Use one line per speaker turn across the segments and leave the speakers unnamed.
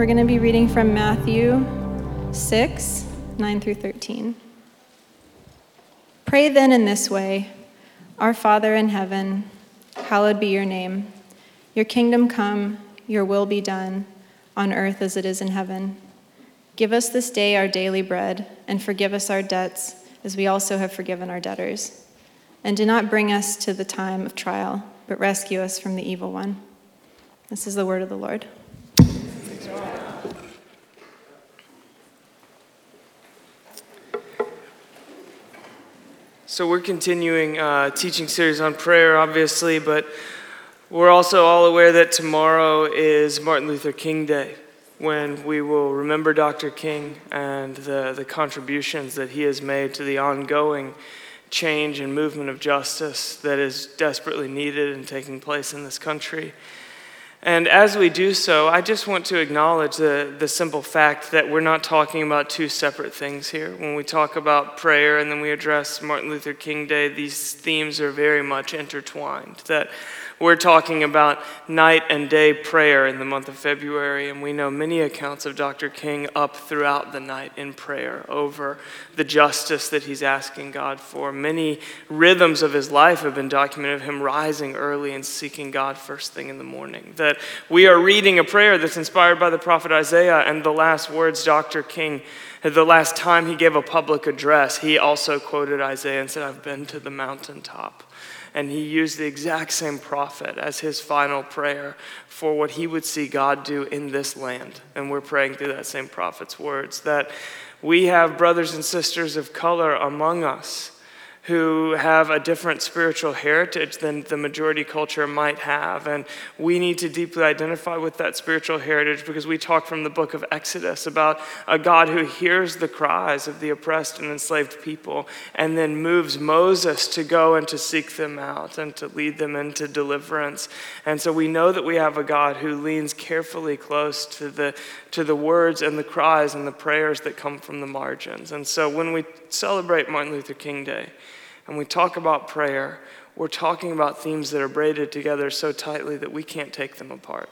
We're going to be reading from Matthew 6, 9 through 13. Pray then in this way Our Father in heaven, hallowed be your name. Your kingdom come, your will be done, on earth as it is in heaven. Give us this day our daily bread, and forgive us our debts, as we also have forgiven our debtors. And do not bring us to the time of trial, but rescue us from the evil one. This is the word of the Lord.
So, we're continuing uh, teaching series on prayer, obviously, but we're also all aware that tomorrow is Martin Luther King Day, when we will remember Dr. King and the, the contributions that he has made to the ongoing change and movement of justice that is desperately needed and taking place in this country. And as we do so, I just want to acknowledge the, the simple fact that we're not talking about two separate things here. When we talk about prayer and then we address Martin Luther King Day, these themes are very much intertwined. That we're talking about night and day prayer in the month of February, and we know many accounts of Dr. King up throughout the night in prayer over the justice that he's asking God for. Many rhythms of his life have been documented of him rising early and seeking God first thing in the morning. That we are reading a prayer that's inspired by the prophet Isaiah, and the last words Dr. King the last time he gave a public address, he also quoted Isaiah and said, I've been to the mountaintop and he used the exact same prophet as his final prayer for what he would see God do in this land. And we're praying through that same prophet's words that we have brothers and sisters of color among us who have a different spiritual heritage than the majority culture might have. And we need to deeply identify with that spiritual heritage because we talk from the book of Exodus about a God who hears the cries of the oppressed and enslaved people and then moves Moses to go and to seek them out and to lead them into deliverance. And so we know that we have a God who leans carefully close to the, to the words and the cries and the prayers that come from the margins. And so when we celebrate Martin Luther King Day, and we talk about prayer, we're talking about themes that are braided together so tightly that we can't take them apart.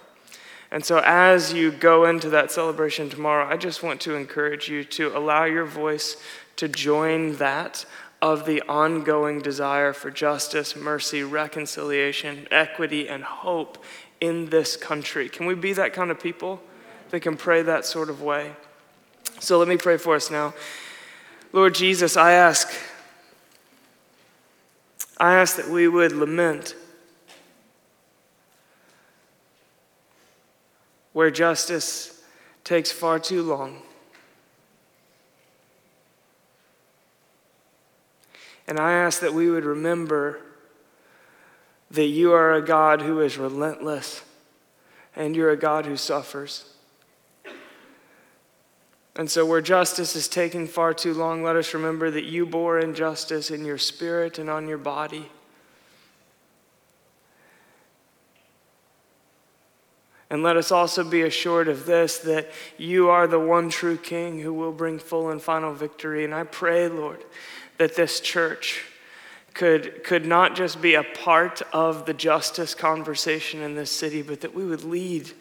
And so, as you go into that celebration tomorrow, I just want to encourage you to allow your voice to join that of the ongoing desire for justice, mercy, reconciliation, equity, and hope in this country. Can we be that kind of people that can pray that sort of way? So, let me pray for us now. Lord Jesus, I ask I ask that we would lament where justice takes far too long. And I ask that we would remember that you are a God who is relentless and you're a God who suffers. And so, where justice is taking far too long, let us remember that you bore injustice in your spirit and on your body. And let us also be assured of this that you are the one true King who will bring full and final victory. And I pray, Lord, that this church could, could not just be a part of the justice conversation in this city, but that we would lead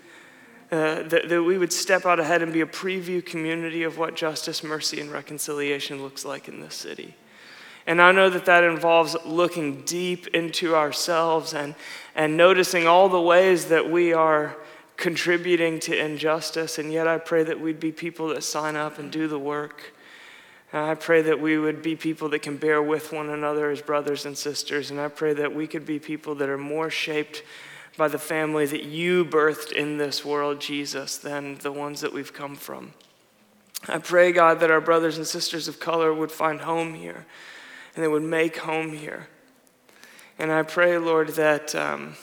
uh, that, that we would step out ahead and be a preview community of what justice, mercy, and reconciliation looks like in this city. And I know that that involves looking deep into ourselves and, and noticing all the ways that we are contributing to injustice. And yet I pray that we'd be people that sign up and do the work. And I pray that we would be people that can bear with one another as brothers and sisters. And I pray that we could be people that are more shaped by the family that you birthed in this world, Jesus, than the ones that we've come from. I pray, God, that our brothers and sisters of color would find home here and they would make home here. And I pray, Lord, that, um,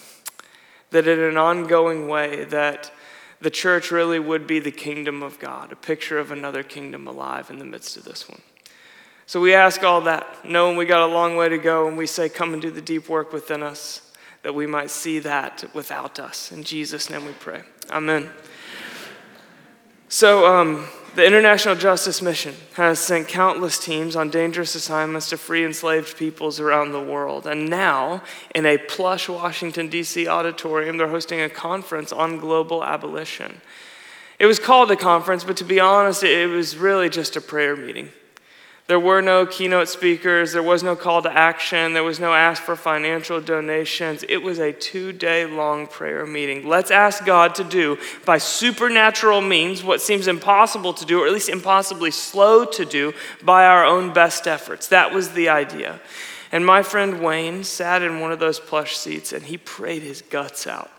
that in an ongoing way, that the church really would be the kingdom of God, a picture of another kingdom alive in the midst of this one. So we ask all that, knowing we got a long way to go, and we say, Come and do the deep work within us that we might see that without us. In Jesus' name we pray. Amen. So, um, the International Justice Mission has sent countless teams on dangerous assignments to free enslaved peoples around the world. And now, in a plush Washington, D.C. auditorium, they're hosting a conference on global abolition. It was called a conference, but to be honest, it was really just a prayer meeting. There were no keynote speakers, there was no call to action, there was no ask for financial donations. It was a two day long prayer meeting. Let's ask God to do, by supernatural means, what seems impossible to do, or at least impossibly slow to do, by our own best efforts. That was the idea. And my friend Wayne sat in one of those plush seats and he prayed his guts out.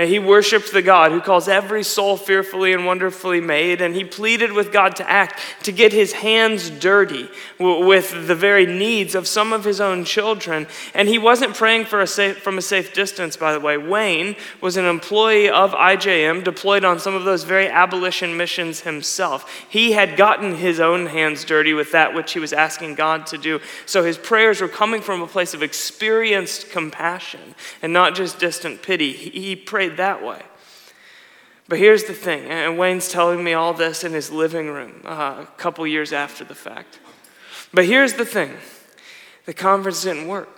And he worshiped the God who calls every soul fearfully and wonderfully made. And he pleaded with God to act, to get his hands dirty with the very needs of some of his own children. And he wasn't praying a safe, from a safe distance, by the way. Wayne was an employee of IJM, deployed on some of those very abolition missions himself. He had gotten his own hands dirty with that which he was asking God to do. So his prayers were coming from a place of experienced compassion and not just distant pity. He prayed that way. But here's the thing, and Wayne's telling me all this in his living room uh, a couple years after the fact. But here's the thing the conference didn't work.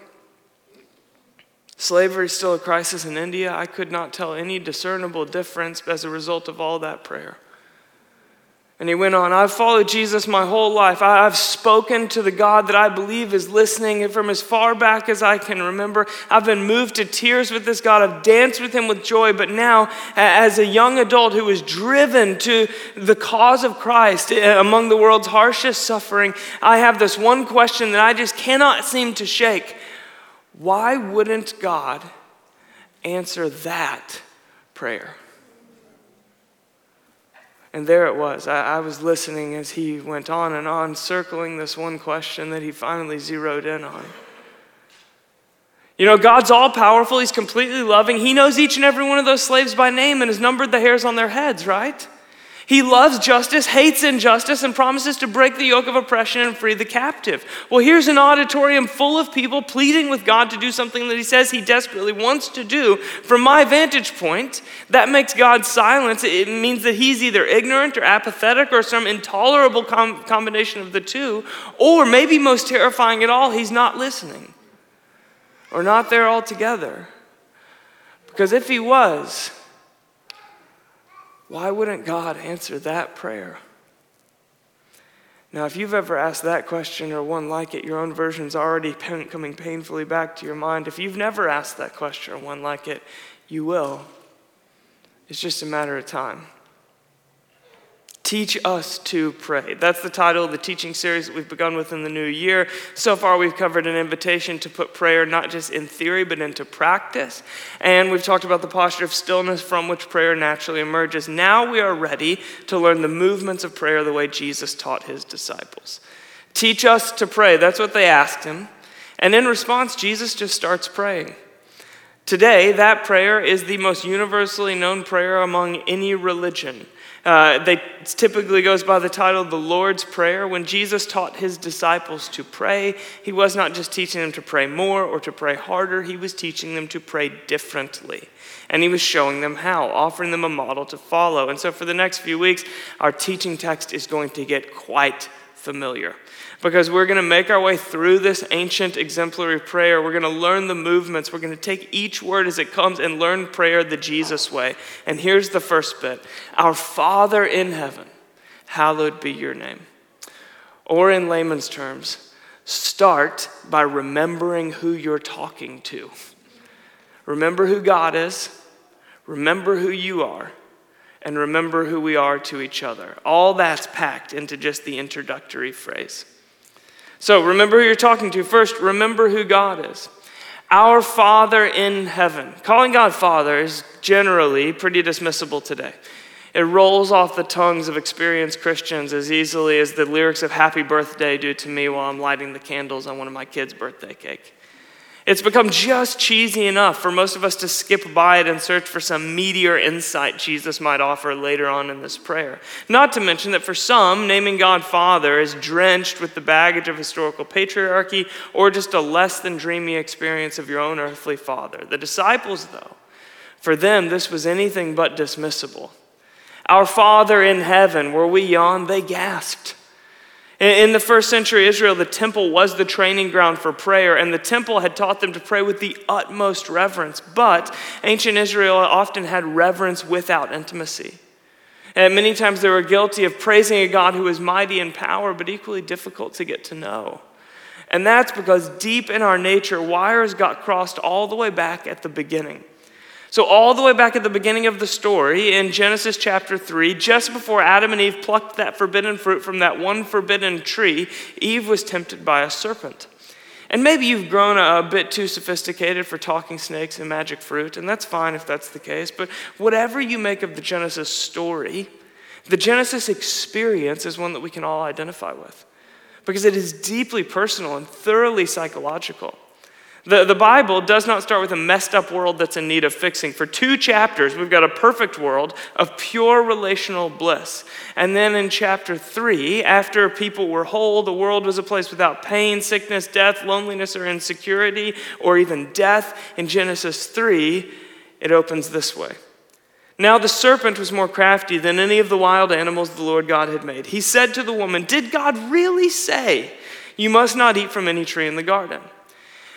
Slavery is still a crisis in India. I could not tell any discernible difference as a result of all that prayer. And he went on, I've followed Jesus my whole life. I've spoken to the God that I believe is listening from as far back as I can remember. I've been moved to tears with this God. I've danced with him with joy. But now, as a young adult who is driven to the cause of Christ eh, among the world's harshest suffering, I have this one question that I just cannot seem to shake. Why wouldn't God answer that prayer? And there it was. I, I, was listening as he went on and on, circling this one question that he finally zeroed in on. You know, God's all powerful, He's completely loving. He knows each and every one of those slaves by name and has numbered the hairs on their heads, right? He loves justice, hates injustice, and promises to break the yoke of oppression and free the captive. Well, here's an auditorium full of people pleading with God to do something that He says He desperately wants to do. From my vantage point, that makes God silence. It means that He's either ignorant or apathetic or some intolerable com- combination of the two. Or maybe most terrifying at all, He's not listening or not there altogether. Because if He was, why wouldn't God answer that prayer? Now, if you've ever asked that question or one like it, your own version's already coming painfully back to your mind. If you've never asked that question or one like it, you will. It's just a matter of time. Teach us to pray. That's the title of the teaching series that we've begun with in the new year. So far, we've covered an invitation to put prayer not just in theory, but into practice. And we've talked about the posture of stillness from which prayer naturally emerges. Now we are ready to learn the movements of prayer the way Jesus taught his disciples. Teach us to pray. That's what they asked him. And in response, Jesus just starts praying. Today, that prayer is the most universally known prayer among any religion. Uh, they typically goes by the title the Lord's Prayer. When Jesus taught his disciples to pray, he was not just teaching them to pray more or to pray harder, he was teaching them to pray differently. And he was showing them how, offering them a model to follow. And so for the next few weeks, our teaching text is going to get quite familiar because we're going to make our way through this ancient exemplary prayer. We're going to learn the movements. We're going to take each word as it comes and learn prayer the Jesus way. And here's the first bit Our Father in heaven, hallowed be your name. Or in layman's terms, start by remembering who you're talking to. Remember who God is, remember who you are, and remember who we are to each other. All that's packed into just the introductory phrase. So remember who you're talking to. First, remember who God is. Our Father in heaven. Calling God Father is generally pretty dismissible today. It rolls off the tongues of experienced Christians as easily as the lyrics of Happy Birthday do to me while I'm lighting the candles on one of my kids' birthday cake. It's become just cheesy enough for most of us to skip by it and search for some meteor insight Jesus might offer later on in this prayer. Not to mention that for some, naming God Father is drenched with the baggage of historical patriarchy or just a less than dreamy experience of your own earthly father. The disciples, though, for them, this was anything but dismissible. Our Father in heaven, were we yawned, they gasped. In the first century Israel, the temple was the training ground for prayer, and the temple had taught them to pray with the utmost reverence. But ancient Israel often had reverence without intimacy. And many times they were guilty of praising a God who is mighty in power, but equally difficult to get to know. And that's because deep in our nature, wires got crossed all the way back at the beginning. So, all the way back at the beginning of the story, in Genesis chapter 3, just before Adam and Eve plucked that forbidden fruit from that one forbidden tree, Eve was tempted by a serpent. And maybe you've grown a, bit too sophisticated for talking snakes and magic fruit, and that's fine if that's the case. But whatever you make of the Genesis story, the Genesis experience is one that we can all identify with because it is deeply personal and thoroughly psychological. The, the Bible does not start with a messed up world that's in need of fixing. For two chapters, we've got a perfect world of pure relational bliss. And then in chapter three, after people were whole, the world was a place without pain, sickness, death, loneliness, or insecurity, or even death. In Genesis 3, it opens this way. Now the serpent was more crafty than any of the wild animals the Lord God had made. He said to the woman, Did God really say, You must not eat from any tree in the garden?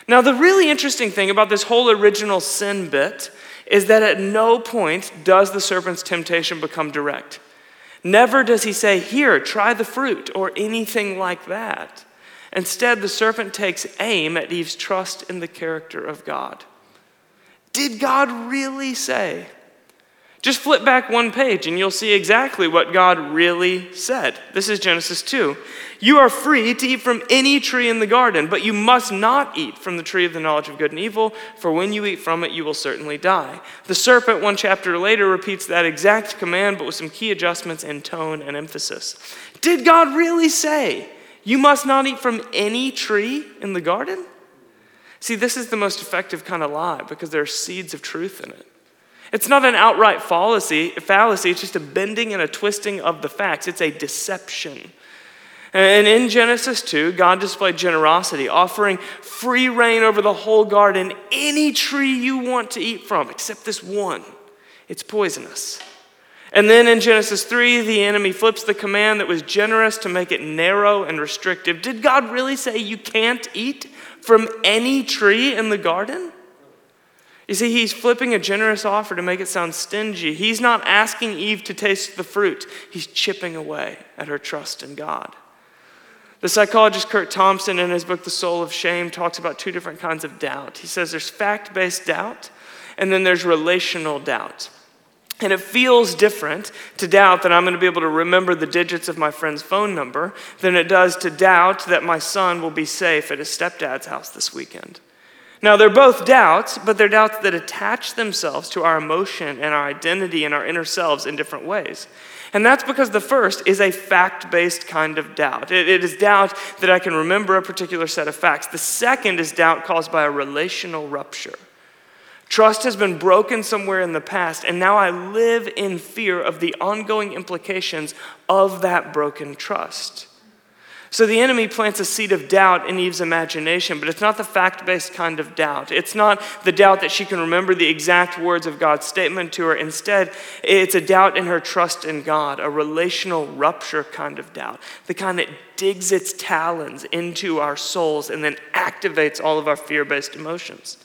Now, the really interesting thing about this whole original sin bit is that at no point does the serpent's temptation become direct. Never does he say, Here, try the fruit, or anything like that. Instead, the serpent takes aim at Eve's trust in the character of God. Did God really say? Just flip back one page and you'll see exactly what God really said. This is Genesis 2. You are free to eat from any tree in the garden, but you must not eat from the tree of the knowledge of good and evil, for when you eat from it, you will certainly die. The serpent, one chapter later, repeats that exact command, but with some key adjustments in tone and emphasis. Did God really say, You must not eat from any tree in the garden? See, this is the most effective kind of lie because there are seeds of truth in it. It's not an outright fallacy, fallacy, it's just a bending and a twisting of the facts. It's a deception. And in Genesis 2, God displayed generosity, offering free reign over the whole garden, any tree you want to eat from, except this one. It's poisonous. And then in Genesis 3, the enemy flips the command that was generous to make it narrow and restrictive. Did God really say you can't eat from any tree in the garden? You see, he's flipping a generous offer to make it sound stingy. He's not asking Eve to taste the fruit, he's chipping away at her trust in God. The psychologist Curt Thompson, in his book, The Soul of Shame, talks about two different kinds of doubt. He says there's fact based doubt, and then there's relational doubt. And it feels different to doubt that I'm going to be able to remember the digits of my friend's phone number than it does to doubt that my son will be safe at his stepdad's house this weekend. Now, they're both doubts, but they're doubts that attach themselves to our emotion and our identity and our inner selves in different ways. And that's because the first is a fact based kind of doubt. It, it is doubt that I can remember a particular set of facts. The second is doubt caused by a relational rupture. Trust has been broken somewhere in the past, and now I live in fear of the ongoing implications of that broken trust. So the enemy plants a seed of doubt in Eve's imagination, but it's not the fact based kind of doubt. It's not the doubt that she can remember the exact words of God's statement to her. Instead, it's a doubt in her trust in God, a relational rupture kind of doubt, the kind that digs its talons into our souls and then activates all of our fear based emotions.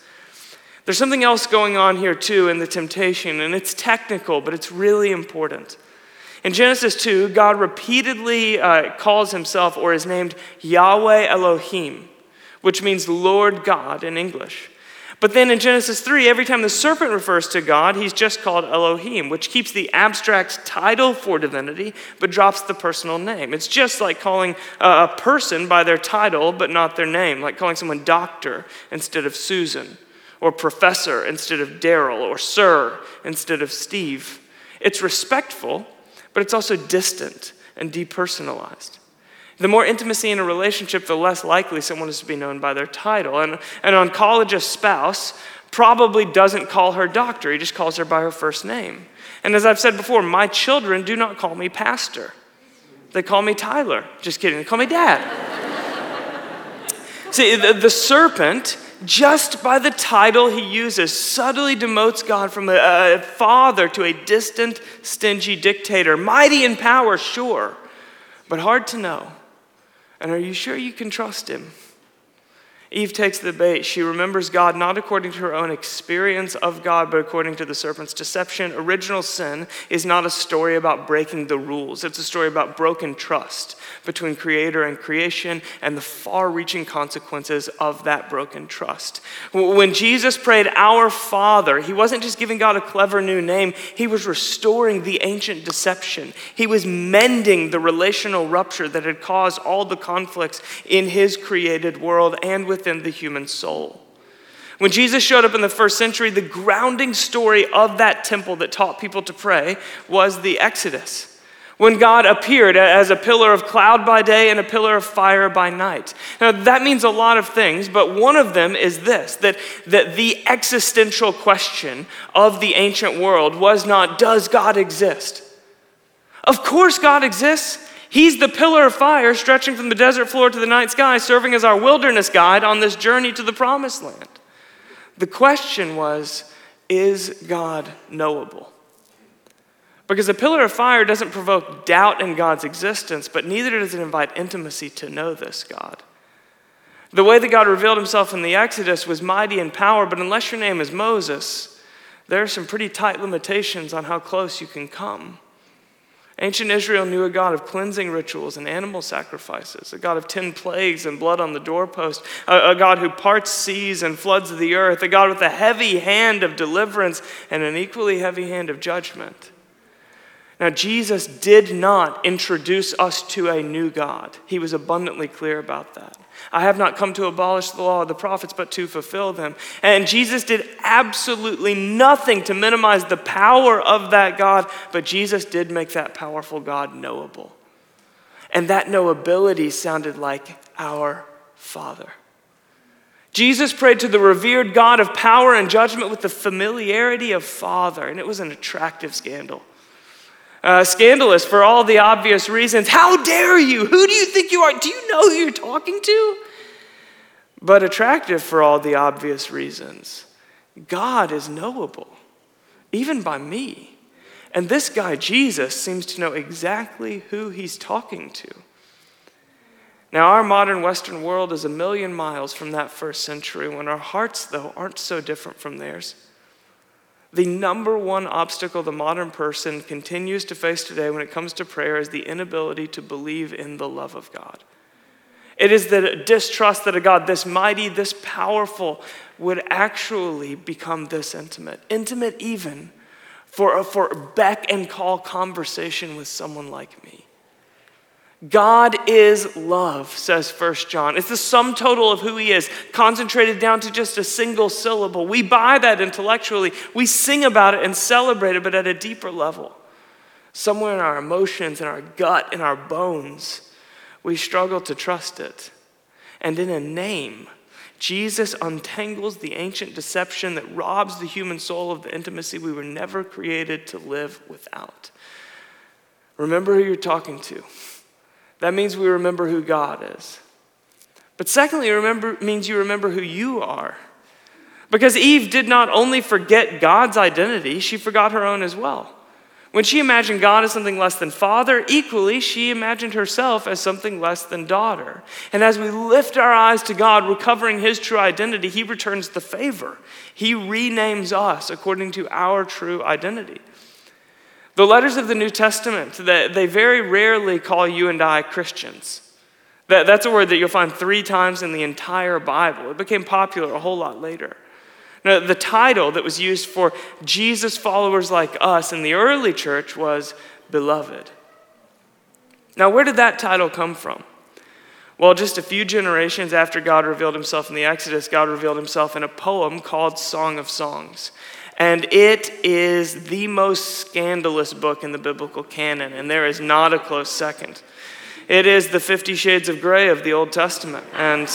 There's something else going on here, too, in the temptation, and it's technical, but it's really important. In Genesis 2, God repeatedly uh, calls himself or is named Yahweh Elohim, which means Lord God in English. But then in Genesis 3, every time the serpent refers to God, he's just called Elohim, which keeps the abstract title for divinity but drops the personal name. It's just like calling a person by their title but not their name, like calling someone doctor instead of Susan, or professor instead of Daryl, or sir instead of Steve. It's respectful but it's also distant and depersonalized. The more intimacy in a relationship, the less likely someone is to be known by their title. And an oncologist spouse probably doesn't call her doctor, he just calls her by her first name. And as I've said before, my children do not call me pastor. They call me Tyler. Just kidding, they call me dad. See, the, the serpent just by the title he uses, subtly demotes God from a, a, father to a distant, stingy dictator. Mighty in power, sure, but hard to know. And are you sure you can trust him? Eve takes the bait. She remembers God not according to her own experience of God, but according to the serpent's deception. Original sin is not a story about breaking the rules, it's a story about broken trust between creator and creation and the far reaching consequences of that broken trust. When Jesus prayed, Our Father, he wasn't just giving God a clever new name, he was restoring the ancient deception. He was mending the relational rupture that had caused all the conflicts in his created world and with within the human soul. When Jesus showed up in the first century, the grounding story of that temple that taught people to pray was the Exodus. When God appeared as a pillar of cloud by day and a pillar of fire by night. Now, that means a lot of things, but one of them is this that, that the existential question of the ancient world was not, Does God exist? Of course, God exists. He's the pillar of fire stretching from the desert floor to the night sky, serving as our wilderness guide on this journey to the promised land. The question was is God knowable? Because a pillar of fire doesn't provoke doubt in God's existence, but neither does it invite intimacy to know this God. The way that God revealed himself in the Exodus was mighty in power, but unless your name is Moses, there are some pretty tight limitations on how close you can come. Ancient Israel knew a God of cleansing rituals and animal sacrifices, a God of ten plagues and blood on the doorpost, a, a, God who parts seas and floods the earth, a God with a heavy hand of deliverance and an equally heavy hand of judgment. Now, Jesus did not introduce us to a new God. He was abundantly clear about that. I have not come to abolish the law of the prophets, but to fulfill them. And Jesus did absolutely nothing to minimize the power of that God, but Jesus did make that powerful God knowable. And that knowability sounded like our Father. Jesus prayed to the revered God of power and judgment with the familiarity of Father, and it was an attractive scandal. Uh, scandalous for all the obvious reasons. How dare you? Who do you think you are? Do you know who you're talking to? But attractive for all the obvious reasons. God is knowable, even by me. And this guy, Jesus, seems to know exactly who he's talking to. Now, our modern Western world is a million miles from that first century when our hearts, though, aren't so different from theirs. The number one obstacle the modern person continues to face today when it comes to prayer is the inability to believe in the love of God. It is the distrust that a God this mighty, this powerful, would actually become this intimate. Intimate even for, a for beck and call conversation with someone like me. God is love, says First John. It's the sum total of who he is, concentrated down to just a single syllable. We buy that intellectually, we sing about it and celebrate it, but at a deeper level, somewhere in our emotions, in our gut, in our bones, we struggle to trust it. And in a name, Jesus untangles the ancient deception that robs the human soul of the intimacy we were never created to live without. Remember who you're talking to. That means we remember who God is. But secondly, remember means you remember who you are. Because Eve did not only forget God's identity, she forgot her own as well. When she imagined God as something less than father, equally, she imagined herself as something less than daughter. And as we lift our eyes to God, recovering his true identity, he returns the favor. He renames us according to our true identity. The letters of the New Testament, they very rarely call you and I Christians. that's a word that you'll find three times in the entire Bible. It became popular a whole lot later. Now, the title that was used for Jesus followers like us in the early church was Beloved. Now, where did that title come from? Well, just a few generations after God revealed himself in the Exodus, God revealed himself in a poem called Song of Songs. And it is the most scandalous book in the biblical canon, and there is not a close second. It is the Fifty Shades of Grey of the Old Testament. And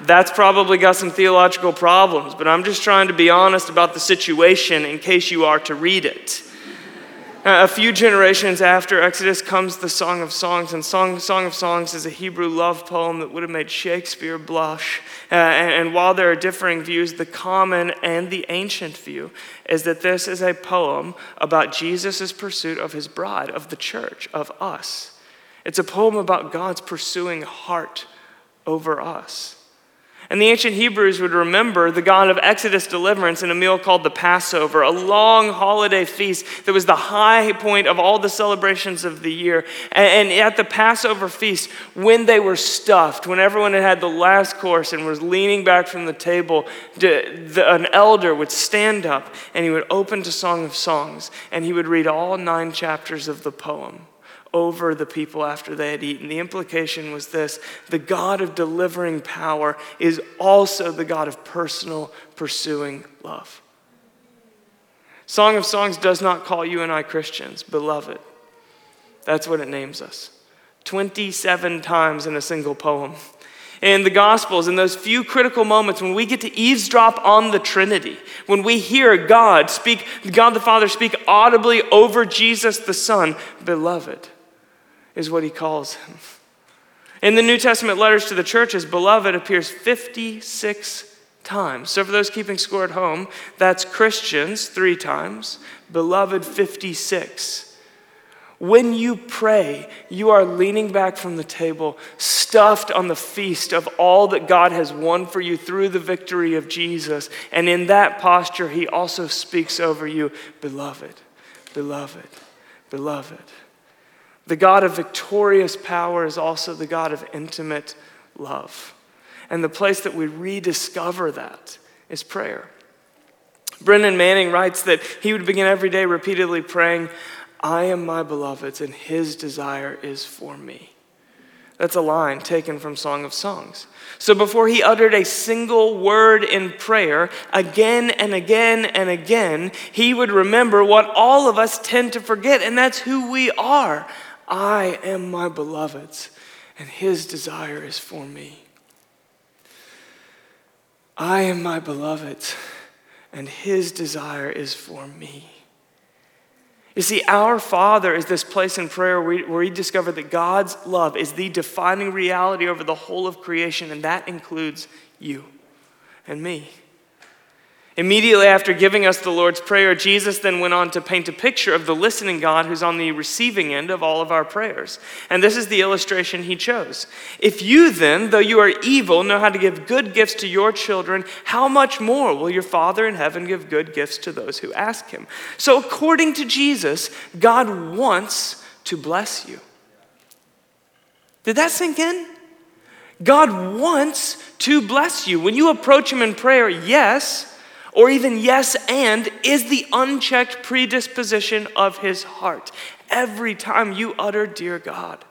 that's probably got some theological problems, but I'm just trying to be honest about the situation in case you are to read it. Uh, a few generations after Exodus comes the Song of Songs, and Song, Song of Songs is a Hebrew love poem that would have made Shakespeare blush. Uh, and, and while there are differing views, the common and the ancient view is that this is a poem about Jesus' pursuit of his bride, of the church, of us. It's a poem about God's pursuing heart over us. And the ancient Hebrews would remember the God of Exodus deliverance in a meal called the Passover, a long holiday feast that was the high point of all the celebrations of the year. And, at the Passover feast, when they were stuffed, when everyone had had the last course and was leaning back from the table, an elder would stand up and he would open to Song of Songs and he would read all nine chapters of the poem over the people after they had eaten. The implication was this the God of delivering power is also the God of personal, pursuing love. Song of Songs does not call you and I Christians, beloved. That's what it names us. 27 times in a single poem. In the Gospels, in those few critical moments when we get to eavesdrop on the Trinity, when we hear God speak, God the Father speak audibly over Jesus the Son, beloved is what he calls him. In the New Testament letters to the churches, beloved appears 56 times. So for those keeping score at home, that's Christians three times, beloved 56. When you pray, you are leaning back from the table, stuffed on the feast of all that God has won for you through the victory of Jesus. And in that posture, He also speaks over you, beloved, beloved, beloved. The God of victorious power is also the God of intimate love. And the place that we rediscover that is prayer. Brennan Manning writes that he would begin every day repeatedly praying, I am my beloved's, and his desire is for me. That's a line taken from Song of Songs. So before he uttered a single word in prayer, again and again and again, he would remember what all of us tend to forget, and that's who we are. I am my beloved's, and his desire is for me. I am my beloved's, and his desire is for me. You see, our Father is this place in prayer where we, discover that God's love is the defining reality over the whole of creation, and that includes you and me. Immediately after giving us the Lord's Prayer, Jesus then went on to paint a picture of the listening God who's on the receiving end of all of our prayers. And this is the illustration he chose. If you then, though you are evil, know how to give good gifts to your children, how much more will your Father in heaven give good gifts to those who ask him? So, according to Jesus, God wants to bless you. Did that sink in? God wants to bless you. When you approach him in prayer, yes, or even yes and is the unchecked predisposition of his heart every time you utter, Dear God.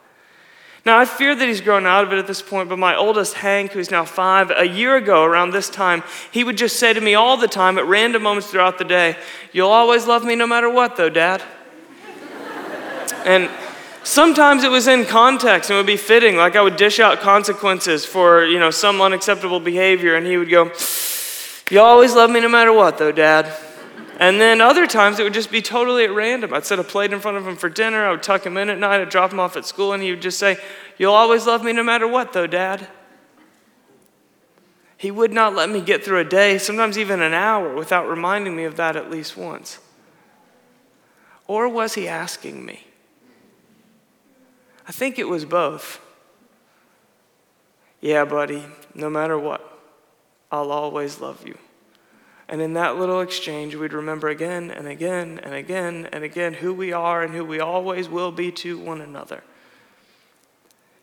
Now, I fear that he's grown out of it at this point, but my oldest, Hank, who's now five, a year ago around this time, he would just say to me all the time at random moments throughout the day, You'll always love me no matter what, though, Dad. and sometimes it was in context and it would be fitting, like I would dish out consequences for, you know, some unacceptable behavior, and he would go, you always love me no matter what, though, Dad. And then other times it would just be totally at random. I'd set a plate in front of him for dinner. I would tuck him in at night. I'd drop him off at school, and he would just say, You'll always love me no matter what, though, Dad. He would not let me get through a day, sometimes even an hour, without reminding me of that at least once. Or was he asking me? I think it was both. Yeah, buddy, no matter what. I'll always love you. And in that little exchange, we'd remember again and again and again and again who we are and who we always will be to one another.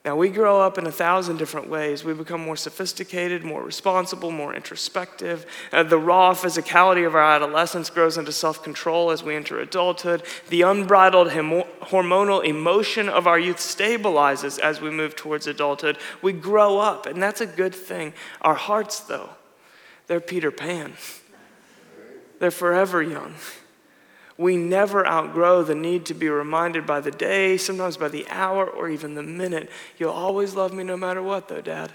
Now, we grow up in a thousand different ways. We become more sophisticated, more responsible, more introspective. Uh, the raw physicality of our adolescence grows into self control as we enter adulthood. The unbridled hormonal emotion of our youth stabilizes as we move towards adulthood. We grow up, and that's a good thing. Our hearts, though, they're Peter Pan, they're forever young. We never outgrow the need to be reminded by the day, sometimes by the hour, or even the minute. You'll always love me no matter what, though, Dad.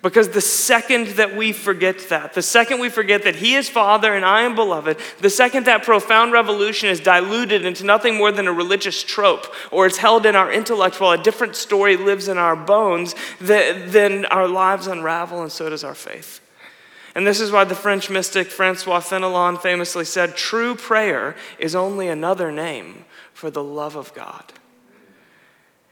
Because the second that we forget that, the second we forget that He is Father and I am beloved, the second that profound revolution is diluted into nothing more than a religious trope, or it's held in our intellect while a different story lives in our bones, then our lives unravel and so does our faith. And this is why the French mystic Francois Fenelon famously said true prayer is only another name for the love of God.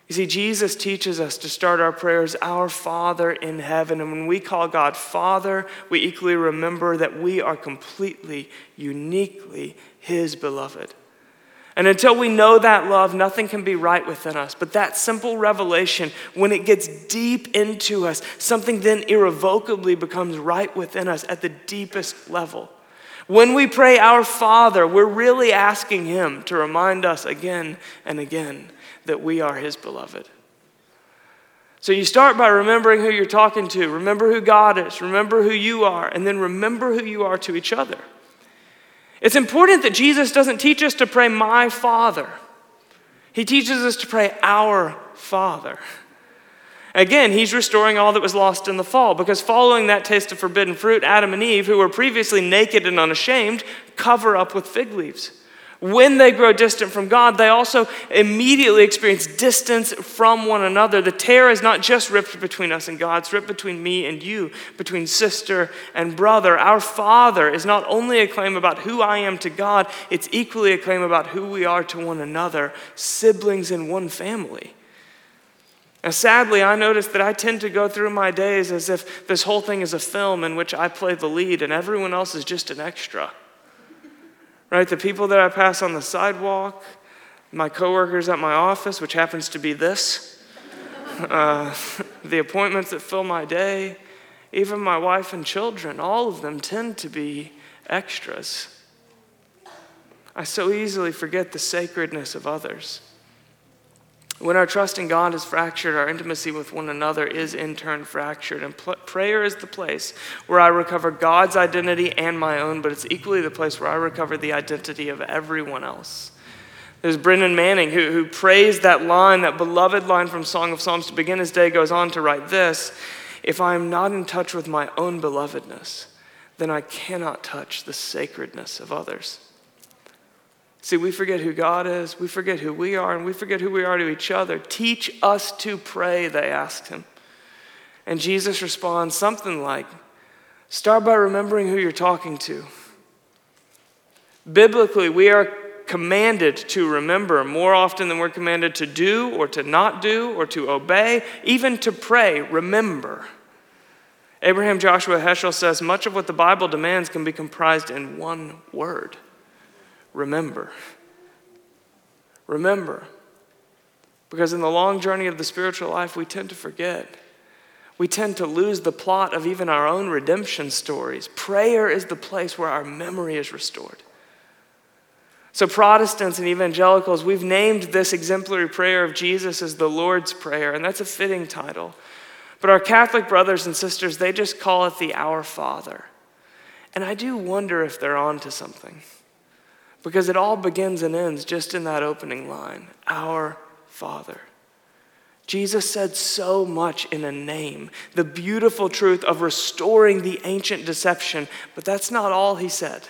You see, Jesus teaches us to start our prayers, Our Father in heaven. And when we call God Father, we equally remember that we are completely, uniquely His beloved. And until we know that love, nothing can be right within us. But that simple revelation, when it gets deep into us, something then irrevocably becomes right within us at the deepest level. When we pray, Our Father, we're really asking Him to remind us again and again that we are His beloved. So you start by remembering who you're talking to, remember who God is, remember who you are, and then remember who you are to each other. It's important that Jesus doesn't teach us to pray, My Father. He teaches us to pray, Our Father. Again, he's restoring all that was lost in the fall because following that taste of forbidden fruit, Adam and Eve, who were previously naked and unashamed, cover up with fig leaves. When they grow distant from God, they also immediately experience distance from one another. The tear is not just ripped between us and God, it's ripped between me and you, between sister and brother. Our Father is not only a claim about who I am to God, it's equally a claim about who we are to one another, siblings in one family. And sadly, I notice that I tend to go through my days as if this whole thing is a film in which I play the lead and everyone else is just an extra right? The people that I pass on the sidewalk, my coworkers at my office, which happens to be this, uh, the appointments that fill my day, even my wife and children, all of them tend to be extras. I so easily forget the sacredness of others. When our trust in God is fractured, our intimacy with one another is in turn fractured. And pl- prayer is the place where I recover God's identity and my own, but it's equally the place where I recover the identity of everyone else. There's Brennan Manning who, who praised that line, that beloved line from Song of Psalms to begin his day, goes on to write this If I am not in touch with my own belovedness, then I cannot touch the sacredness of others. See, we forget who God is, we forget who we are, and we forget who we are to each other. Teach us to pray, they asked him. And Jesus responds something like, Start by remembering who you're talking to. Biblically, we are commanded to remember more often than we're commanded to do or to not do or to obey, even to pray. Remember. Abraham Joshua Heschel says much of what the Bible demands can be comprised in one word remember. Remember. Because in the long journey of the spiritual life, we tend to forget. We tend to lose the plot of even our own redemption stories. Prayer is the place where our memory is restored. So, Protestants and evangelicals, we've named this exemplary prayer of Jesus as the Lord's Prayer, and that's a fitting title. But our Catholic brothers and sisters, they just call it the Our Father. And I do wonder if they're on to something. Because it all begins and ends just in that opening line Our Father. Jesus said so much in a name, the beautiful truth of restoring the ancient deception, but that's not all he said.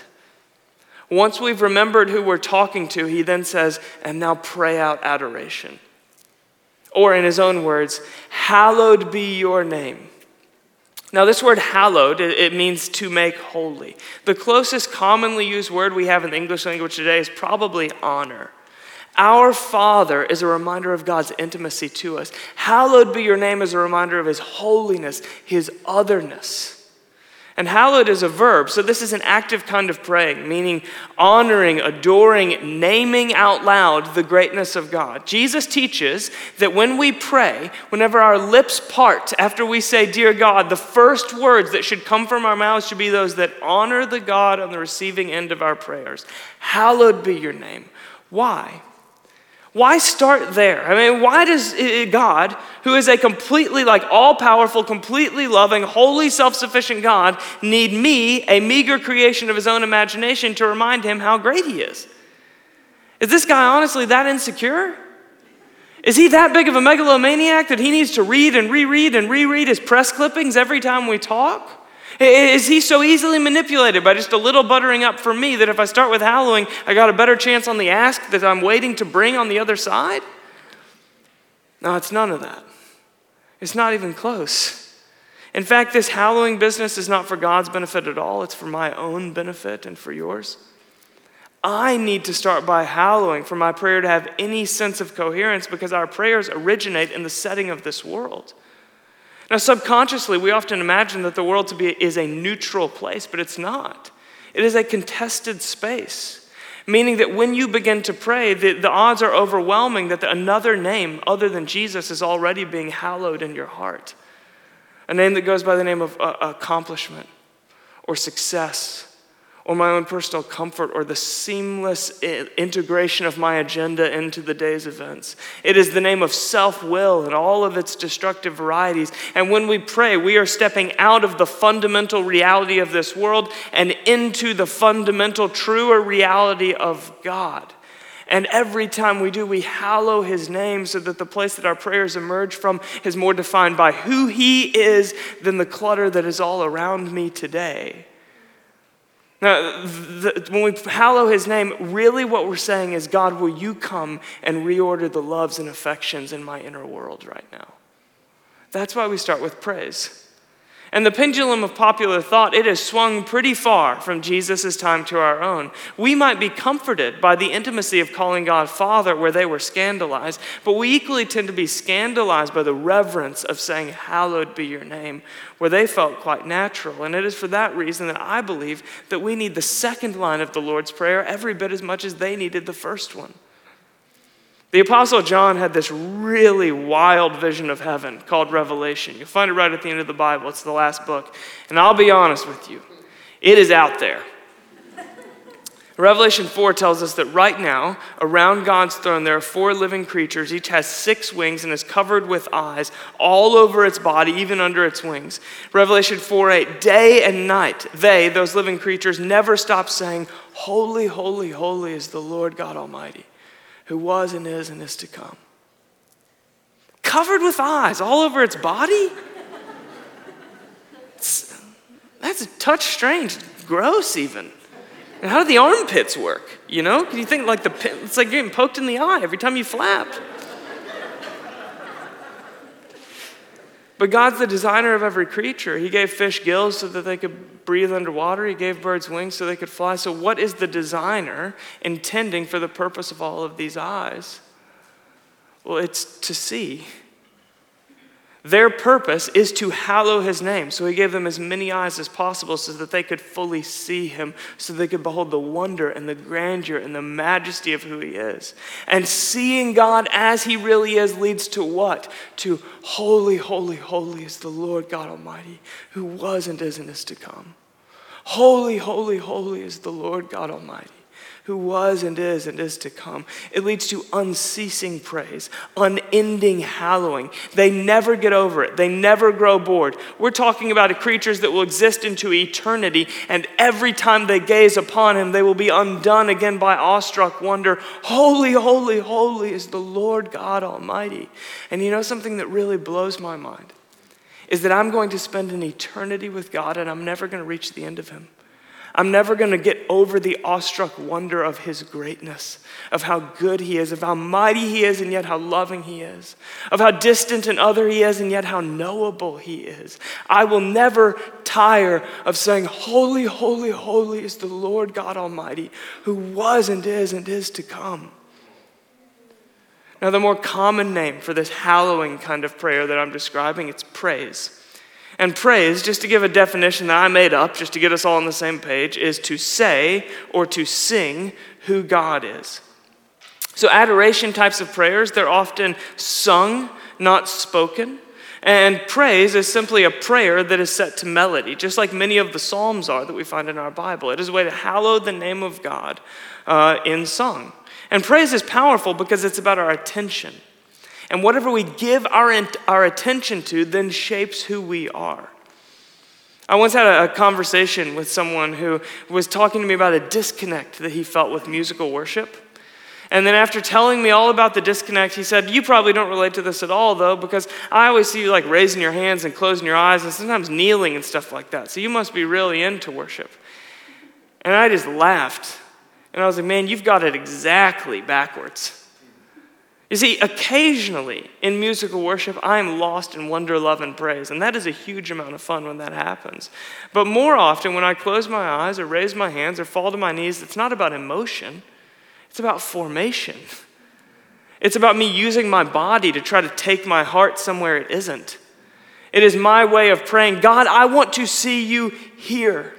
Once we've remembered who we're talking to, he then says, and now pray out adoration. Or in his own words, hallowed be your name. Now, this word hallowed, it means to make holy. The closest commonly used word we have in the English language today is probably honor. Our Father is a reminder of God's intimacy to us. Hallowed be your name is a reminder of his holiness, his otherness. And hallowed is a verb, so this is an active kind of praying, meaning honoring, adoring, naming out loud the greatness of God. Jesus teaches that when we pray, whenever our lips part after we say, Dear God, the first words that should come from our mouths should be those that honor the God on the receiving end of our prayers. Hallowed be your name. Why? Why start there? I mean, why does God, who is a completely, like, all powerful, completely loving, wholly self sufficient God, need me, a meager creation of his own imagination, to remind him how great he is? Is this guy honestly that insecure? Is he that big of a megalomaniac that he needs to read and reread and reread his press clippings every time we talk? Is he so easily manipulated by just a little buttering up for me that if I start with hallowing, I got a better chance on the ask that I'm waiting to bring on the other side? No, it's none of that. It's not even close. In fact, this hallowing business is not for God's benefit at all, it's for my own benefit and for yours. I need to start by hallowing for my prayer to have any sense of coherence because our prayers originate in the setting of this world. Now, subconsciously, we often imagine that the world to be is a neutral place, but it's not. It is a contested space, meaning that when you begin to pray, the, the odds are overwhelming that the, another name other than Jesus is already being hallowed in your heart. A name that goes by the name of uh, accomplishment or success or my own personal comfort or the seamless integration of my agenda into the day's events. It is the name of self will and all of its destructive varieties. And when we pray, we are stepping out of the fundamental reality of this world and into the fundamental, truer reality of God. And every time we do, we hallow his name so that the place that our prayers emerge from is more defined by who he is than the clutter that is all around me today. Now, the, when we hallow his name, really what we're saying is, God, will you come and reorder the loves and affections in my inner world right now? That's why we start with praise. And the pendulum of popular thought, it has swung pretty far from Jesus' time to our own. We might be comforted by the intimacy of calling God Father where they were scandalized, but we equally tend to be scandalized by the reverence of saying, Hallowed be your name, where they felt quite natural. And it is for that reason that I believe that we need the second line of the Lord's Prayer every bit as much as they needed the first one. The Apostle John had this really wild vision of heaven called Revelation. You'll find it right at the end of the Bible, it's the last book. And I'll be honest with you, it is out there. Revelation 4 tells us that right now, around God's throne, there are four living creatures. Each has six wings and is covered with eyes all over its body, even under its wings. Revelation 4 8, day and night, they, those living creatures, never stop saying, Holy, holy, holy is the Lord God Almighty who was and is and is to come. Covered with eyes all over its body? It's, that's a touch strange, gross even. And how do the armpits work? You know, can you think like the it's like getting poked in the eye every time you flap. But God's the designer of every creature. He gave fish gills so that they could breathe underwater. He gave birds wings so they could fly. So, what is the designer intending for the purpose of all of these eyes? Well, it's to see. Their purpose is to hallow his name. So he gave them as many eyes as possible so that they could fully see him, so they could behold the wonder and the grandeur and the majesty of who he is. And seeing God as he really is leads to what? To holy, holy, holy is the Lord God Almighty, who was and is and is to come. Holy, holy, holy is the Lord God Almighty who was and is and is to come. It leads to unceasing praise, unending hallowing. They never get over it, they never grow bored. We're talking about creatures that will exist into eternity, and every time they gaze upon him, they will be undone again by awestruck wonder. Holy, holy, holy is the Lord God Almighty. And you know something that really blows my mind? Is that I'm going to spend an eternity with God and I'm never going to reach the end of Him. I'm never going to get over the awestruck wonder of his greatness, of how good he is, of how mighty he is, and yet how loving he is, of how distant and other he is, and yet how knowable he is. I will never tire of saying, Holy, holy, holy is the Lord God Almighty, who was and is and is to come. Now, the more common name for this hallowing kind of prayer that I'm describing, it's praise. And praise, just to give a definition that I made up, just to get us all on the same page, is to say or to sing who God is. So, adoration types of prayers, they're often sung, not spoken. And praise is simply a prayer that is set to melody, just like many of the Psalms are that we find in our Bible. It is a way to hallow the name of God uh, in song. And praise is powerful because it's about our attention. And whatever we give our, our attention to then shapes who we are. I once had a, a conversation with someone who was talking to me about a disconnect that he felt with musical worship. And then after telling me all about the disconnect, he said, You probably don't relate to this at all, though, because I always see you like raising your hands and closing your eyes and sometimes kneeling and stuff like that. So you must be really into worship. And I just laughed. And I was like, Man, you've got it exactly backwards. You see, occasionally in musical worship, I am lost in wonder, love, and praise, and that is a huge amount of fun when that happens. But more often, when I close my eyes or raise my hands or fall to my knees, it's not about emotion, it's about formation. It's about me using my body to try to take my heart somewhere it isn't. It is my way of praying, God, I want to see you here.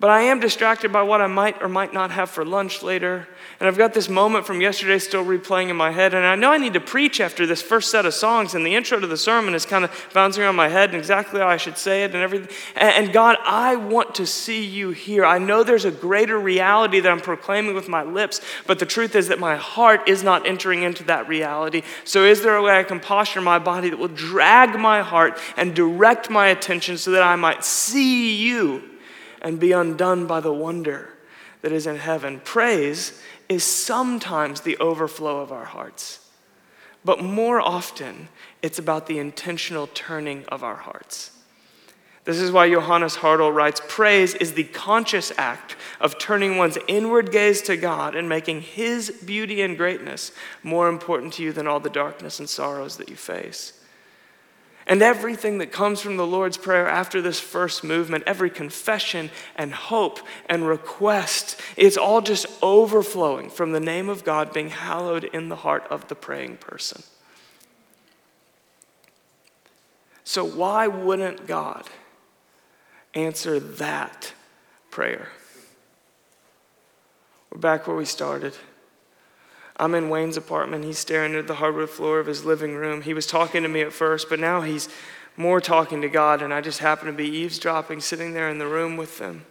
But I am distracted by what I might or might not have for lunch later. And I've got this moment from yesterday still replaying in my head. And I know I need to preach after this first set of songs. And the intro to the sermon is kind of bouncing around my head and exactly how I should say it and everything. And God, I want to see you here. I know there's a greater reality that I'm proclaiming with my lips. But the truth is that my heart is not entering into that reality. So is there a way I can posture my body that will drag my heart and direct my attention so that I might see you? And be undone by the wonder that is in heaven. Praise is sometimes the overflow of our hearts, but more often, it's about the intentional turning of our hearts. This is why Johannes Hartl writes Praise is the conscious act of turning one's inward gaze to God and making His beauty and greatness more important to you than all the darkness and sorrows that you face. And everything that comes from the Lord's Prayer after this first movement, every confession and hope and request, it's all just overflowing from the name of God being hallowed in the heart of the praying person. So, why wouldn't God answer that prayer? We're back where we started. I'm in Wayne's apartment. He's staring at the hardwood floor of his living room. He was talking to me at first, but now he's more talking to God, and I just happen to be eavesdropping, sitting there in the room with them.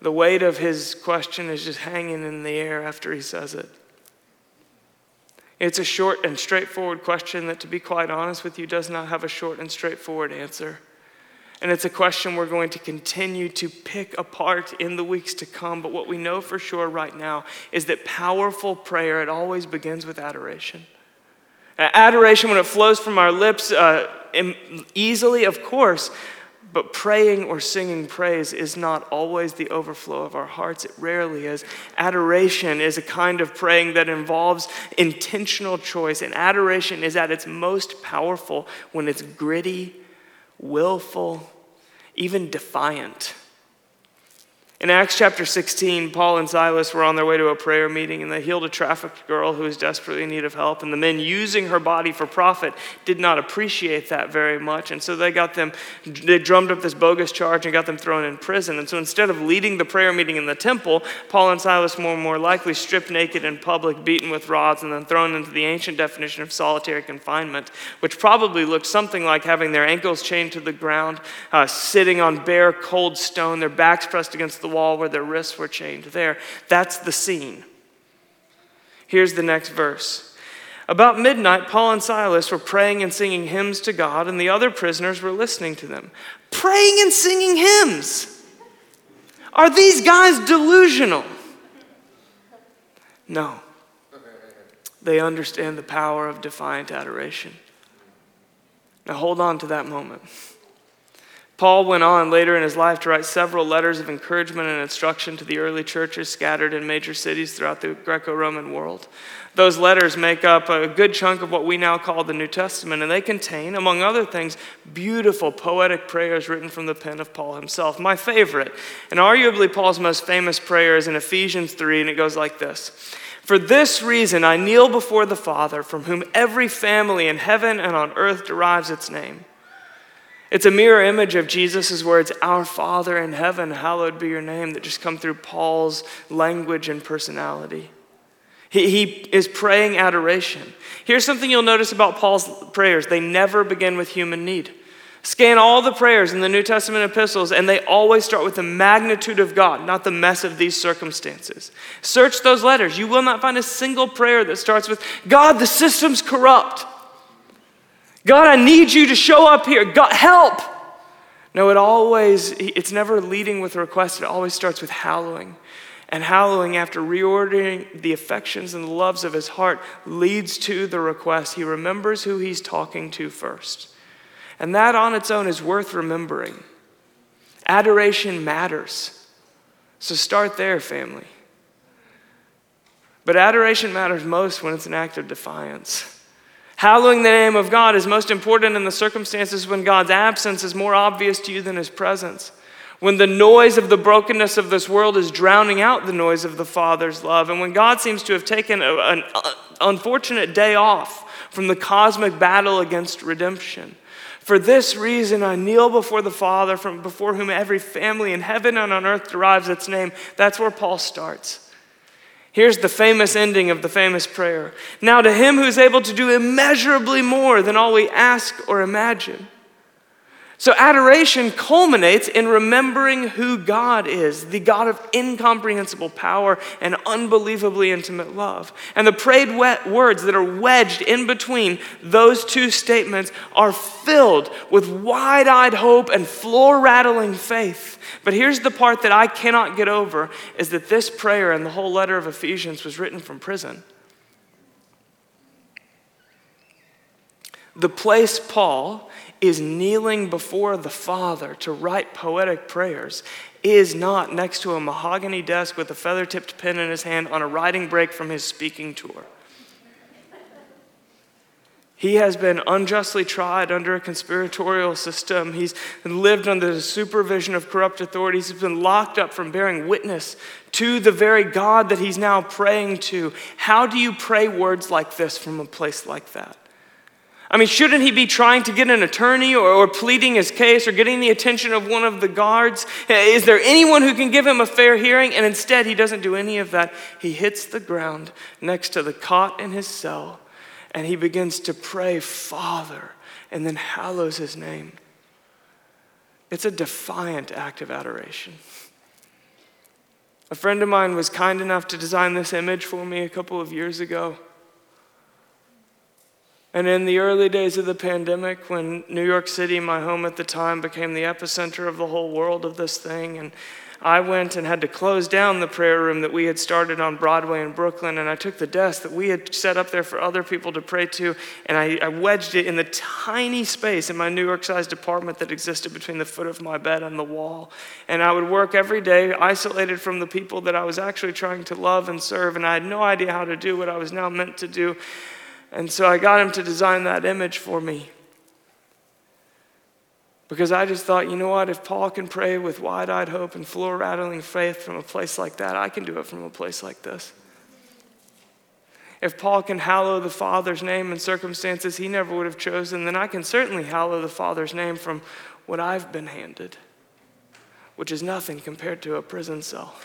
The weight of his question is just hanging in the air after he says it. It's a short and straightforward question that, to be quite honest with you, does not have a short and straightforward answer. And it's a question we're going to continue to pick apart in the weeks to come. But what we know for sure right now is that powerful prayer, it always begins with adoration. Adoration, when it flows from our lips uh, easily, of course, but praying or singing praise is not always the overflow of our hearts. It rarely is. Adoration is a kind of praying that involves intentional choice, and adoration is at its most powerful when it's gritty, willful, even defiant. In Acts chapter 16, Paul and Silas were on their way to a prayer meeting and they healed a trafficked girl who was desperately in need of help. And the men using her body for profit did not appreciate that very much. And so they got them, they drummed up this bogus charge and got them thrown in prison. And so instead of leading the prayer meeting in the temple, Paul and Silas more and more likely stripped naked in public, beaten with rods, and then thrown into the ancient definition of solitary confinement, which probably looked something like having their ankles chained to the ground, uh, sitting on bare, cold stone, their backs pressed against the wall where their wrists were chained there. That's the scene. Here's the next verse. About midnight, Paul and Silas were praying and singing hymns to God, and the other prisoners were listening to them. Praying and singing hymns. Are these guys delusional? No. They understand the power of defiant adoration. Now hold on to that moment. Paul went on later in his life to write several letters of encouragement and instruction to the early churches scattered in major cities throughout the Greco Roman world. Those letters make up a good chunk of what we now call the New Testament, and they contain, among other things, beautiful poetic prayers written from the pen of Paul himself. My favorite, and arguably Paul's most famous prayer, is in Ephesians 3, and it goes like this. For this reason, I kneel before the Father, from whom every family in heaven and on earth derives its name. It's a mirror image of Jesus' words, Our Father in heaven, hallowed be your name, that just come through Paul's language and personality. He, he is praying adoration. Here's something you'll notice about Paul's prayers they never begin with human need. Scan all the prayers in the New Testament epistles, and they always start with the magnitude of God, not the mess of these circumstances. Search those letters. You will not find a single prayer that starts with, God, the system's corrupt. God, I need you to show up here. God, help. No, it always, it's never leading with a request. It always starts with hallowing. And hallowing, after reordering the affections and the loves of his heart, leads to the request. He remembers who he's talking to first. And that on its own is worth remembering. Adoration matters. So start there, family. But adoration matters most when it's an act of defiance. Hallowing the name of God is most important in the circumstances when God's absence is more obvious to you than his presence. When the noise of the brokenness of this world is drowning out the noise of the Father's love, and when God seems to have taken a, an unfortunate day off from the cosmic battle against redemption. For this reason, I kneel before the Father, from before whom every family in heaven and on earth derives its name. That's where Paul starts. Here's the famous ending of the famous prayer. Now, to him who's able to do immeasurably more than all we ask or imagine so, adoration culminates in remembering who God is, the God of incomprehensible power and unbelievably intimate love. And the prayed words that are wedged in between those two statements are filled with wide eyed hope and floor rattling faith. But here's the part that I cannot get over is that this prayer and the whole letter of Ephesians was written from prison. The place Paul is kneeling before the Father to write poetic prayers is not next to a mahogany desk with a feather tipped pen in his hand on a writing break from his speaking tour. He has been unjustly tried under a conspiratorial system. He's lived under the supervision of corrupt authorities. He's been locked up from bearing witness to the very God that he's now praying to. How do you pray words like this from a place like that? I mean, shouldn't he be trying to get an attorney or, or, pleading his case or getting the attention of one of the guards? Is there anyone who can give him a fair hearing? And instead, he doesn't do any of that. He hits the ground next to the cot in his cell and he begins to pray, Father, and then hallows his name. It's a defiant act of adoration. A friend of mine was kind enough to design this image for me a couple of years ago. And in the early days of the pandemic, when New York City, my home at the time, became the epicenter of the whole world of this thing, and I went and had to close down the prayer room that we had started on Broadway in Brooklyn, and I took the desk that we had set up there for other people to pray to, and I, I wedged it in the tiny space in my New York sized apartment that existed between the foot of my bed and the wall. And I would work every day, isolated from the people that I was actually trying to love and serve, and I had no idea how to do what I was now meant to do. And so I got him to design that image for me. Because I just thought, you know what, if Paul can pray with wide eyed hope and floor rattling faith from a place like that, I can do it from a place like this. If Paul can hallow the Father's name in circumstances he never would have chosen, then I can certainly hallow the Father's name from what I've been handed, which is nothing compared to a prison cell.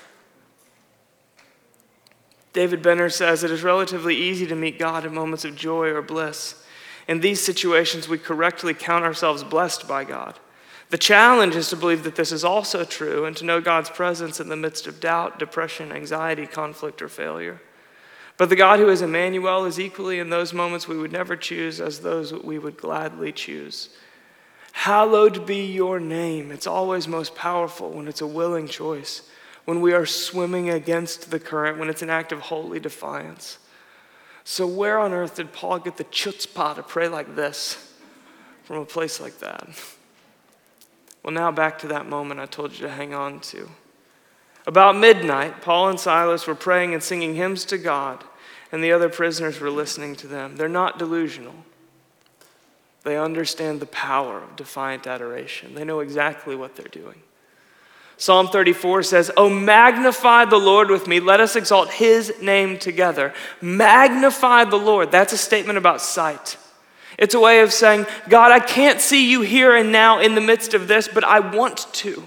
David Benner says it is relatively easy to meet God in moments of joy or bliss. In these situations, we correctly count ourselves blessed by God. The challenge is to believe that this is also true and to know God's presence in the midst of doubt, depression, anxiety, conflict, or failure. But the God who is Emmanuel is equally in those moments we would never choose as those we would gladly choose. Hallowed be your name. It's always most powerful when it's a willing choice when we are swimming against the current, when it's an act of holy defiance. So, where on earth did Paul get the chutzpah to pray like this from a place like that? Well, now back to that moment I told you to hang on to. About midnight, Paul and Silas were praying and singing hymns to God, and the other prisoners were listening to them. They're not delusional. They understand the power of defiant adoration. They know exactly what they're doing. Psalm 34 says, Oh, magnify the Lord with me. Let us exalt his name together. Magnify the Lord. That's a statement about sight. It's a way of saying, God, I can't see you here and now in the midst of this, but I want to.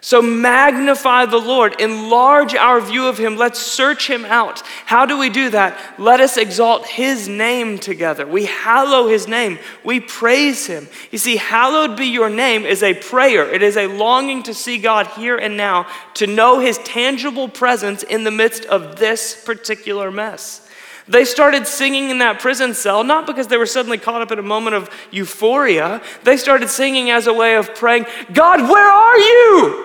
So magnify the Lord, enlarge our view of Him. Let's search Him out. How do we do that? Let us exalt His name together. We hallow His name, we praise Him. You see, hallowed be your name is a prayer, it is a longing to see God here and now, to know His tangible presence in the midst of this particular mess. They started singing in that prison cell, not because they were suddenly caught up in a moment of euphoria. They started singing as a way of praying, God, where are you?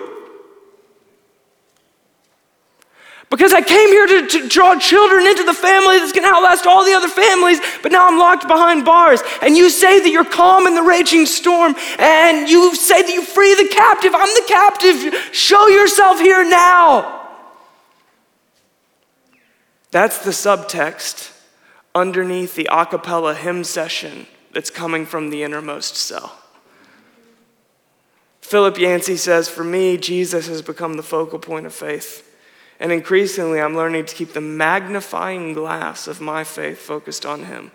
Because I came here to, to, draw children into the family that's going to outlast all the other families, but now I'm locked behind bars. And you say that you're calm in the raging storm, and you say that you free the captive. I'm the captive. Show yourself here now. That's the subtext underneath the a cappella hymn session that's coming from the innermost cell. Philip Yancey says, For me, Jesus has become the focal point of faith. And increasingly, I'm learning to keep the magnifying glass of my faith focused on Him.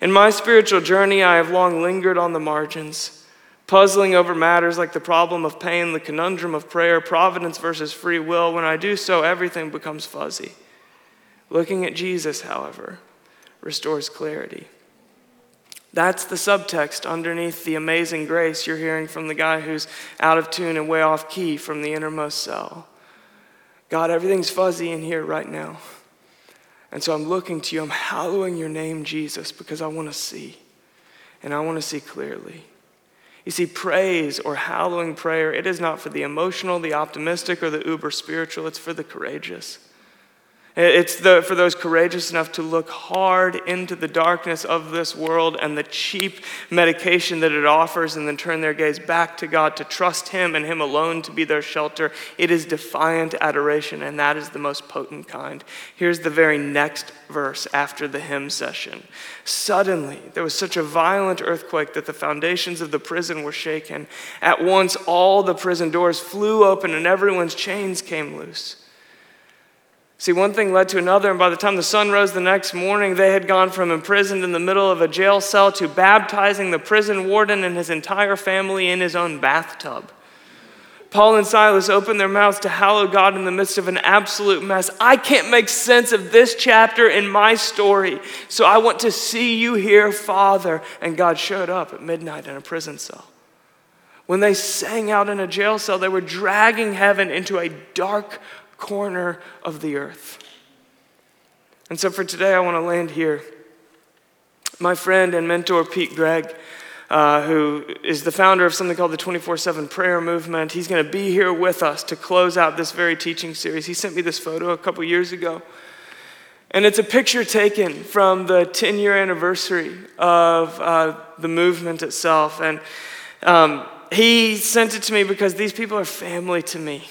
In my spiritual journey, I have long lingered on the margins, puzzling over matters like the problem of pain, the conundrum of prayer, providence versus free will. When I do so, everything becomes fuzzy. Looking at Jesus, however, restores clarity. That's the subtext underneath the amazing grace you're hearing from the guy who's out of tune and way off key from the innermost cell. God, everything's fuzzy in here right now. And so I'm looking to you. I'm hallowing your name, Jesus, because I want to see. And I want to see clearly. You see, praise or hallowing prayer, it is not for the emotional, the optimistic, or the uber spiritual, it's for the courageous. It's the, for those courageous enough to look hard into the darkness of this world and the cheap medication that it offers and then turn their gaze back to God to trust Him and Him alone to be their shelter. It is defiant adoration, and that is the most potent kind. Here's the very next verse after the hymn session. Suddenly, there was such a violent earthquake that the foundations of the prison were shaken. At once, all the prison doors flew open and everyone's chains came loose. See, one thing led to another, and by the time the sun rose the next morning, they had gone from imprisoned in the middle of a jail cell to baptizing the prison warden and his entire family in his own bathtub. Paul and Silas opened their mouths to hallow God in the midst of an absolute mess. I can't make sense of this chapter in my story, so I want to see you here, Father. And God showed up at midnight in a prison cell. When they sang out in a jail cell, they were dragging heaven into a dark corner of the earth. And so for today, I want to land here. My friend and mentor, Pete Greig, uh, who is the founder of something called the 24 7 prayer movement, he's going to be here with us to close out this very teaching series. He sent me this photo a couple years ago. And it's a picture taken from the 10 year anniversary of uh, the movement itself. And um, he sent it to me because these people are family to me.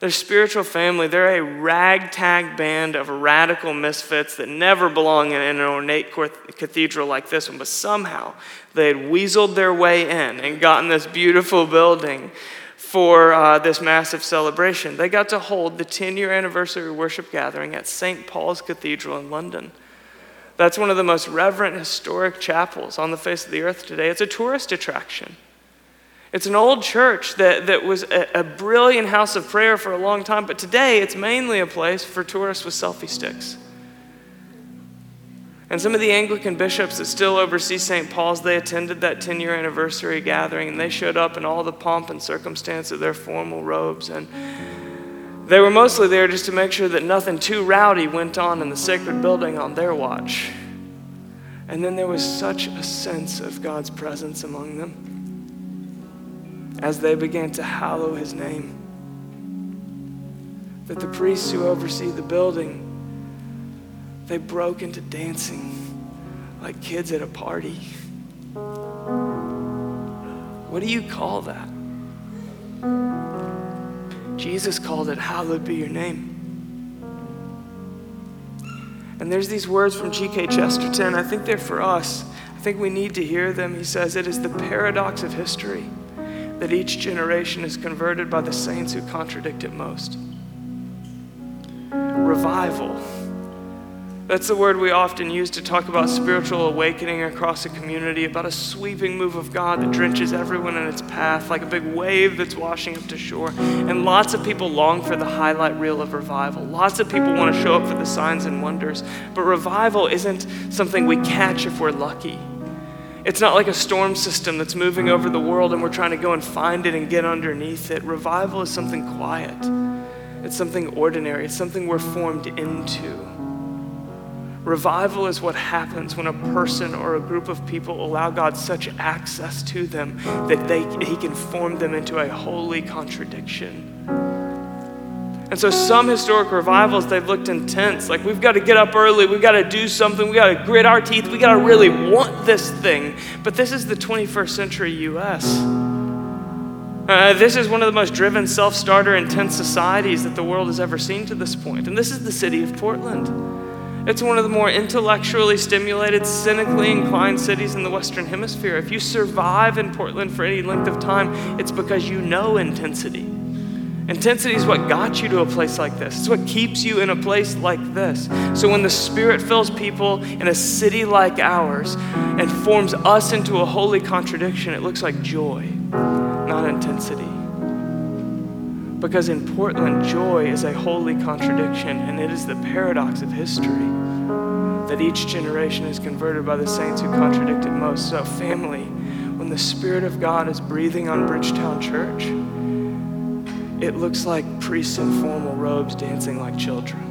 They're spiritual family. They're a ragtag band of radical misfits that never belong in an ornate cathedral like this one, but somehow they had weaseled their way in and gotten this beautiful building for uh, this massive celebration. They got to hold the 10 year anniversary worship gathering at St. Paul's Cathedral in London. That's one of the most reverent historic chapels on the face of the earth today. It's a tourist attraction. It's an old church that, that was a, a, brilliant house of prayer for a long time, but today it's mainly a place for tourists with selfie sticks. And some of the Anglican bishops that still oversee St. Paul's, they attended that 10 year anniversary gathering and they showed up in all the pomp and circumstance of their formal robes. And they were mostly there just to make sure that nothing too rowdy went on in the sacred building on their watch. And then there was such a sense of God's presence among them as they began to hallow his name. That the priests who oversee the building, they broke into dancing like kids at a party. What do you call that? Jesus called it, Hallowed be your name. And there's these words from G.K. Chesterton. I think they're for us. I think we need to hear them. He says, It is the paradox of history that each generation is converted by the saints who contradict it most. Revival. That's the word we often use to talk about spiritual awakening across a community, about a sweeping move of God that drenches everyone in its path like a big wave that's washing up to shore. And lots of people long for the highlight reel of revival. Lots of people want to show up for the signs and wonders. But revival isn't something we catch if we're lucky. It's not like a storm system that's moving over the world and we're trying to go and find it and get underneath it. Revival is something quiet, it's something ordinary, it's something we're formed into. Revival is what happens when a person or a group of people allow God such access to them that they, He can form them into a holy contradiction. And so some historic revivals, they've looked intense. Like we've got to get up early, we've got to do something, we've got to grit our teeth, we've got to really want this thing. But this is the 21st century US. Uh, this is one of the most driven, self starter, intense societies that the world has ever seen to this point. And this is the city of Portland. It's one of the more intellectually stimulated, cynically inclined cities in the Western Hemisphere. If you survive in Portland for any length of time, it's because you know intensity. Intensity is what got you to a place like this. It's what keeps you in a place like this. So when the Spirit fills people in a city like ours and forms us into a holy contradiction, it looks like joy, not intensity. Because in Portland, joy is a holy contradiction, and it is the paradox of history that each generation is converted by the saints who contradicted most. So, family, when the Spirit of God is breathing on Bridgetown Church, it looks like priests in formal robes dancing like children.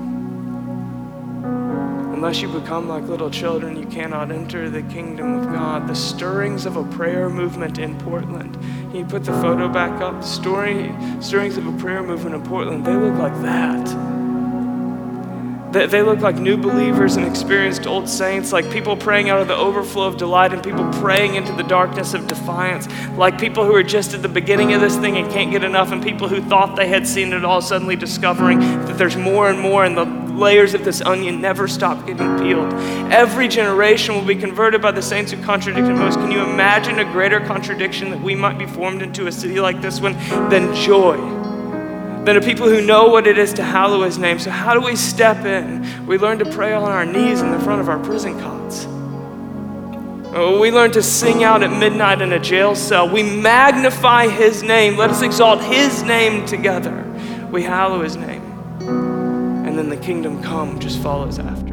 Unless you become like little children, you cannot enter the kingdom of God. The stirrings of a prayer movement in Portland. Can you put the photo back up? The story, stirrings of a prayer movement in Portland, they look like that. They, they look like new believers and experienced old saints, like people praying out of the overflow of delight and people praying into the darkness of defiance, like people who are just at the beginning of this thing and can't get enough, and people who thought they had seen it all suddenly discovering that there's more and more, and the layers of this onion never stop getting peeled. Every generation will be converted by the saints who contradicted most. Can you imagine a greater contradiction that we might be formed into a city like this one than joy? Than a people who know what it is to hallow his name. So, how do we step in? We learn to pray on our knees in the front of our prison cots. Oh, we learn to sing out at midnight in a jail cell. We magnify his name. Let us exalt his name together. We hallow his name. And then the kingdom come just follows after.